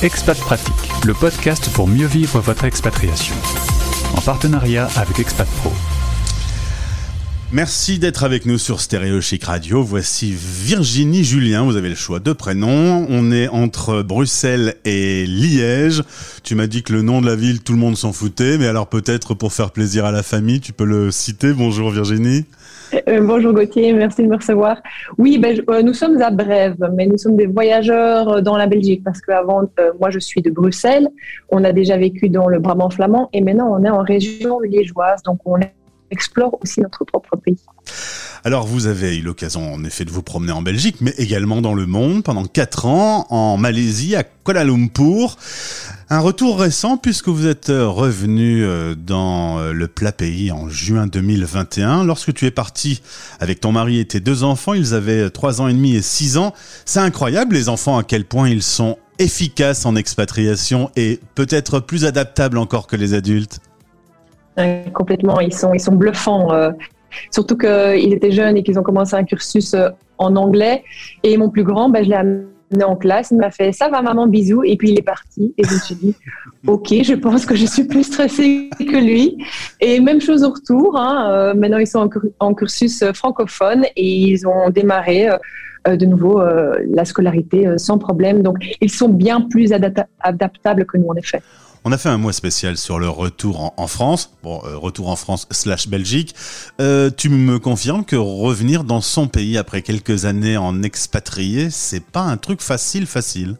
Expat Pratique, le podcast pour mieux vivre votre expatriation. En partenariat avec Expat Pro. Merci d'être avec nous sur Stéréo Chic Radio. Voici Virginie Julien. Vous avez le choix de prénoms. On est entre Bruxelles et Liège. Tu m'as dit que le nom de la ville, tout le monde s'en foutait. Mais alors peut-être pour faire plaisir à la famille, tu peux le citer. Bonjour Virginie. Euh, bonjour Gauthier, merci de me recevoir. Oui, ben, euh, nous sommes à Brève, mais nous sommes des voyageurs euh, dans la Belgique parce qu'avant, moi je suis de Bruxelles, on a déjà vécu dans le Brabant flamand et maintenant on est en région liégeoise, donc on explore aussi notre propre pays. Alors vous avez eu l'occasion en effet de vous promener en Belgique, mais également dans le monde pendant quatre ans, en Malaisie, à Kuala Lumpur. Un retour récent puisque vous êtes revenu euh, dans euh, le plat pays en juin 2021. Lorsque tu es parti avec ton mari et tes deux enfants, ils avaient trois ans et demi et six ans. C'est incroyable les enfants à quel point ils sont efficaces en expatriation et peut-être plus adaptables encore que les adultes. Complètement, ils sont, ils sont bluffants. Euh, surtout qu'ils étaient jeunes et qu'ils ont commencé un cursus euh, en anglais. Et mon plus grand, ben, je l'ai amené en classe, il m'a fait ça va maman bisous. Et puis il est parti. Et je me suis dit ok je pense que je suis plus stressée que lui. Et même chose au retour hein, euh, maintenant ils sont en, cursus francophone. Et ils ont démarré de nouveau la scolarité sans problème donc ils sont bien plus adaptables que nous en effet. On a fait un mois spécial sur le retour en, France, bon, euh, retour en France slash Belgique. Euh, tu me confirmes que revenir dans son pays après quelques années en expatrié, c'est pas un truc facile, facile?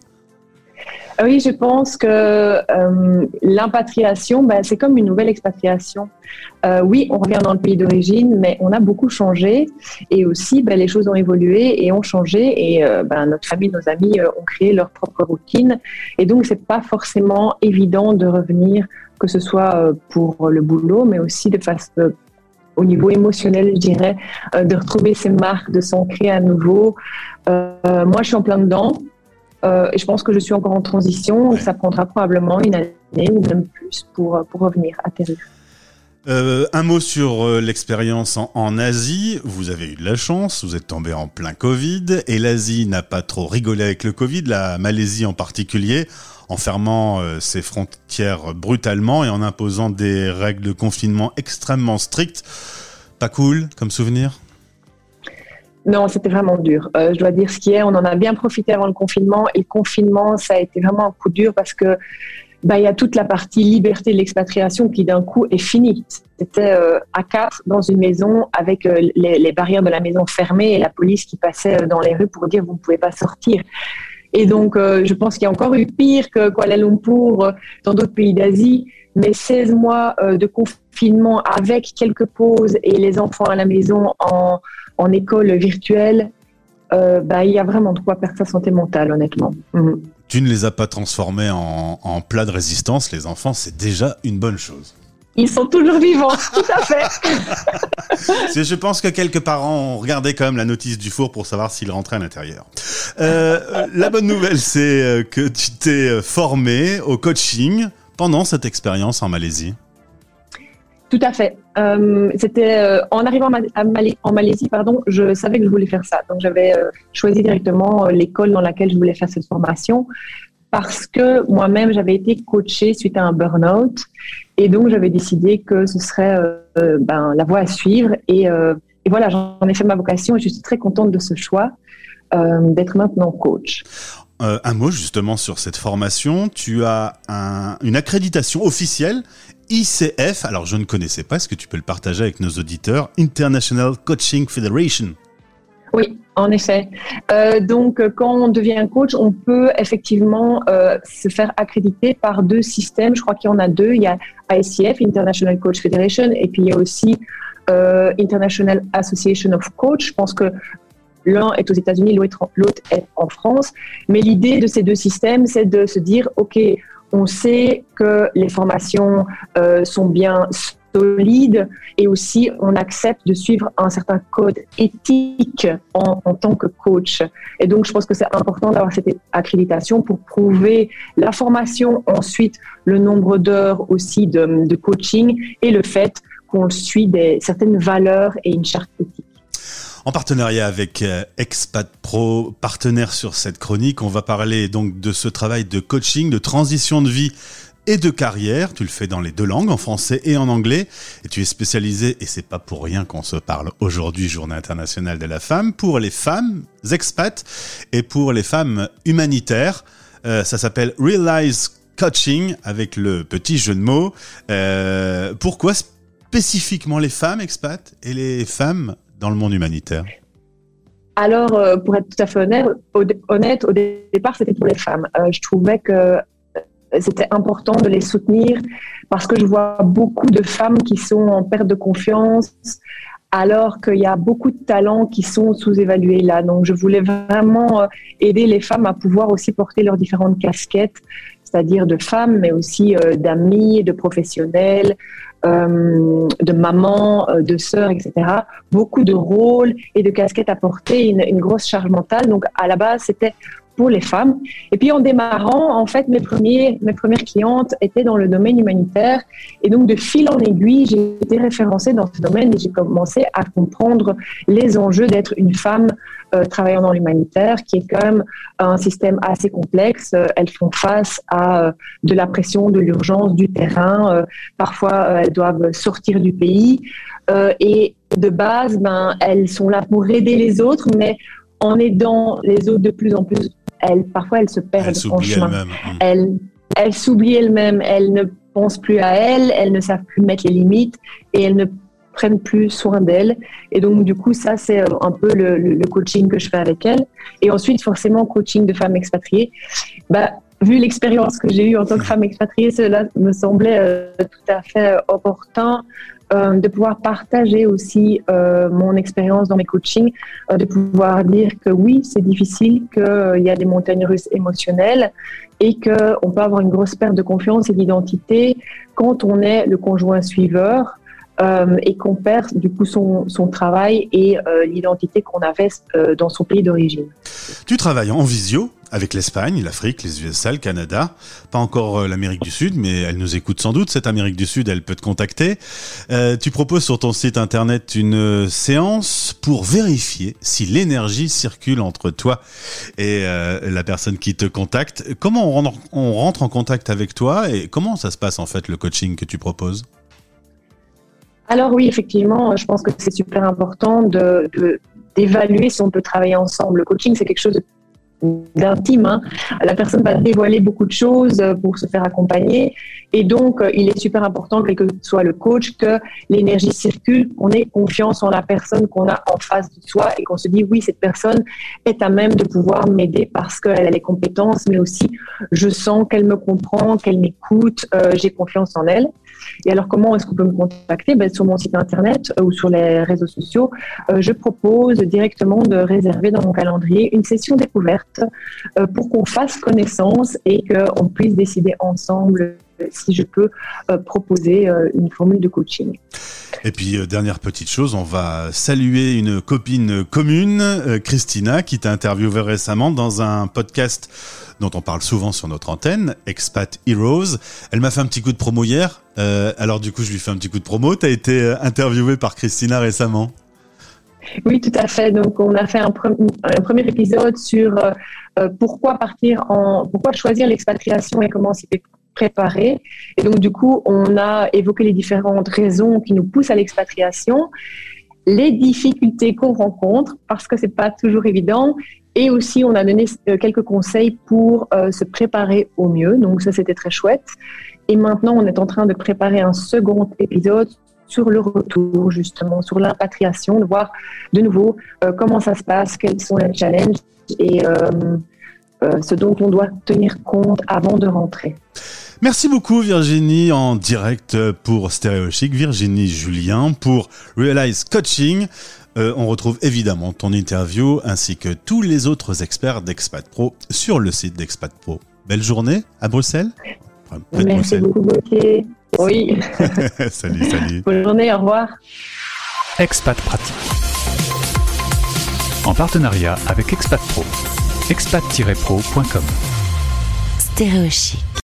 Oui, je pense que euh, l'impatriation, ben, c'est comme une nouvelle expatriation. Euh, oui, on revient dans le pays d'origine, mais on a beaucoup changé et aussi ben, les choses ont évolué et ont changé et euh, ben, notre famille, nos amis ont créé leur propre routine et donc c'est pas forcément évident de revenir, que ce soit pour le boulot, mais aussi au niveau émotionnel, je dirais, de retrouver ses marques, de s'ancrer à nouveau. moi, je suis en plein dedans. Euh, et je pense que je suis encore en transition, ça prendra probablement une année ou même plus pour, pour revenir atterrir. Euh, un mot sur euh, l'expérience en, en, Asie. Vous avez eu de la chance, vous êtes tombé en plein Covid et l'Asie n'a pas trop rigolé avec le Covid, la Malaisie en particulier, en fermant ses frontières brutalement et en imposant des règles de confinement extrêmement strictes. Pas cool comme souvenir? Non, c'était vraiment dur. Euh, je dois dire ce qui est. On en a bien profité avant le confinement. Et le confinement, ça a été vraiment un coup dur parce que bah, il y a toute la partie liberté de l'expatriation qui d'un coup est finie. C'était euh, à quatre dans une maison avec euh, les, barrières de la maison fermées et la police qui passait dans les rues pour dire vous ne pouvez pas sortir. Et donc, je pense qu'il y a encore eu pire que Kuala Lumpur dans d'autres pays d'Asie. Mais 16 mois de confinement avec quelques pauses et les enfants à la maison en, en école virtuelle, euh, bah, il y a vraiment de quoi perdre sa santé mentale, honnêtement. Mhm. Tu ne les as pas transformés en, en plat de résistance, les enfants, c'est déjà une bonne chose. Ils sont toujours vivants, tout à fait. je pense que quelques parents ont regardé quand même la notice du four pour savoir s'ils rentraient à l'intérieur. Euh, la bonne nouvelle, c'est euh, que tu t'es formé au coaching pendant cette expérience en Malaisie. Tout à fait. Euh, c'était euh, en arrivant en Malaisie, pardon, je savais que je voulais faire ça. Donc j'avais euh, choisi directement l'école dans laquelle je voulais faire cette formation parce que moi-même j'avais été coachée suite à un burn-out et donc j'avais décidé que ce serait ben, la voie à suivre et, et voilà j'en ai fait ma vocation et je suis très contente de ce choix d'être maintenant coach. Un mot justement sur cette formation. Tu as une accréditation officielle ICF, alors je ne connaissais pas, est-ce que tu peux le partager avec nos auditeurs? International Coaching Federation. Oui, en effet. Euh, donc, quand on devient coach, on peut effectivement euh, se faire accréditer par deux systèmes. Je crois qu'il y en a deux. Il y a ICF, International Coach Federation, et puis il y a aussi euh, International Association of Coach. Je pense que l'un est aux États-Unis, l'autre est en France. Mais l'idée de ces deux systèmes, c'est de se dire, OK, on sait que les formations euh, sont bien solides et aussi on accepte de suivre un certain code éthique en, tant que coach. Et donc je pense que c'est important d'avoir cette accréditation pour prouver la formation, ensuite le nombre d'heures aussi de, coaching et le fait qu'on suit certaines valeurs et une charte éthique. En partenariat avec euh, Expat Pro, partenaire sur cette chronique, on va parler donc de ce travail de coaching, de transition de vie et de carrière. Tu le fais dans les deux langues, en français et en anglais. Et tu es spécialisé, et c'est pas pour rien qu'on se parle aujourd'hui, Journée internationale de la femme, pour les femmes expats et pour les femmes humanitaires. Euh, ça s'appelle Realize Coaching avec le petit jeu de mots. Euh, pourquoi spécifiquement les femmes expats et les femmes dans le monde humanitaire alors, euh, pour être tout à fait honnête, au, départ, c'était pour les femmes. Euh, je trouvais que c'était important de les soutenir parce que je vois beaucoup de femmes qui sont en perte de confiance alors qu'il y a beaucoup de talents qui sont sous-évalués là. Donc, je voulais vraiment aider les femmes à pouvoir aussi porter leurs différentes casquettes c'est-à-dire de femmes, mais aussi euh, d'amis, de professionnels, euh, de mamans, euh, de sœurs, etc. Beaucoup de rôles et de casquettes à porter, une grosse charge mentale. Donc à la base, c'était pour les femmes. Et puis en démarrant, en fait, mes, premiers, mes premières clientes étaient dans le domaine humanitaire. Et donc de fil en aiguille, j'ai été référencée dans ce domaine et j'ai commencé à comprendre les enjeux d'être une femme euh, travaillant dans l'humanitaire, qui est quand même un système assez complexe. Euh, elles font face à euh, de la pression, de l'urgence, du terrain. parfois, elles doivent sortir du pays. et de base, ben, elles sont là pour aider les autres, mais en aidant les autres de plus en plus, elles, parfois elles se perdent en chemin. Elles, elles s'oublient elles-mêmes, elles ne pensent plus à elles, elles ne savent plus mettre les limites et elles ne prennent plus soin d'elles. Et donc, du coup, ça, c'est euh, un peu le, coaching que je fais avec elles. Et ensuite, forcément, coaching de femmes expatriées. Bah, vu l'expérience que j'ai eue en tant que femme expatriée, cela me semblait euh, tout à fait euh, opportun euh, de pouvoir partager aussi euh, mon expérience dans mes coachings, euh, de pouvoir dire que oui, c'est difficile, qu'il y a des montagnes russes émotionnelles et qu'on peut avoir une grosse perte de confiance et d'identité quand on est le conjoint suiveur. Et qu'on perd du coup son, travail et l'identité qu'on avait dans son pays d'origine. Tu travailles en visio avec l'Espagne, l'Afrique, les USA, le Canada, pas encore euh, l'Amérique du Sud, mais elle nous écoute sans doute. Cette Amérique du Sud, elle peut te contacter. Euh, tu proposes sur ton site internet une euh, séance pour vérifier si l'énergie circule entre toi et la personne qui te contacte. Comment on rentre, en contact avec toi et comment ça se passe en fait le coaching que tu proposes? Alors oui, effectivement, je pense que c'est super important de, d'évaluer si on peut travailler ensemble. Le coaching, c'est quelque chose d'intime. Hein. La personne va dévoiler beaucoup de choses pour se faire accompagner. Et donc, il est super important, quel que soit le coach, que l'énergie circule, qu'on ait confiance en la personne qu'on a en face de soi et qu'on se dit, oui, cette personne est à même de pouvoir m'aider parce qu'elle a les compétences, mais aussi je sens qu'elle me comprend, qu'elle m'écoute, euh, j'ai confiance en elle. Et alors, comment est-ce qu'on peut me contacter? Ben, Sur mon site internet euh, ou sur les réseaux sociaux, euh, je propose directement de réserver dans mon calendrier une session découverte euh, pour qu'on fasse connaissance et qu'on puisse décider ensemble si je peux proposer une formule de coaching. Et puis, dernière petite chose, on va saluer une copine commune, Christina, qui t'a interviewé récemment dans un podcast dont on parle souvent sur notre antenne, Expat Heroes. Elle m'a fait un petit coup de promo hier. Euh, alors du coup, je lui fais un petit coup de promo. Tu as été euh, interviewé par Christina récemment. Oui, tout à fait. Donc, on a fait un, premier épisode sur euh, pourquoi partir en, pourquoi choisir l'expatriation et comment s'y préparer. Et donc, du coup, on a évoqué les différentes raisons qui nous poussent à l'expatriation, les difficultés qu'on rencontre parce que c'est pas toujours évident et aussi, on a donné euh, quelques conseils pour euh, se préparer au mieux. Donc ça, c'était très chouette. Et maintenant, on est en train de préparer un second épisode sur le retour, justement, sur l'impatriation, de voir de nouveau euh, comment ça se passe, quels sont les challenges et ce dont on doit tenir compte avant de rentrer. Merci beaucoup Virginie en direct pour Stéréo Chic, Virginie Julien pour Realize Coaching. Euh, on retrouve évidemment ton interview ainsi que tous les autres experts d'Expat Pro sur le site d'Expat Pro. Belle journée à Bruxelles. Merci beaucoup, Gauthier. Oui. salut, salut. Bonne journée, au revoir. Expat Pratique. En partenariat avec Expat Pro. expat-pro.com. Stéréo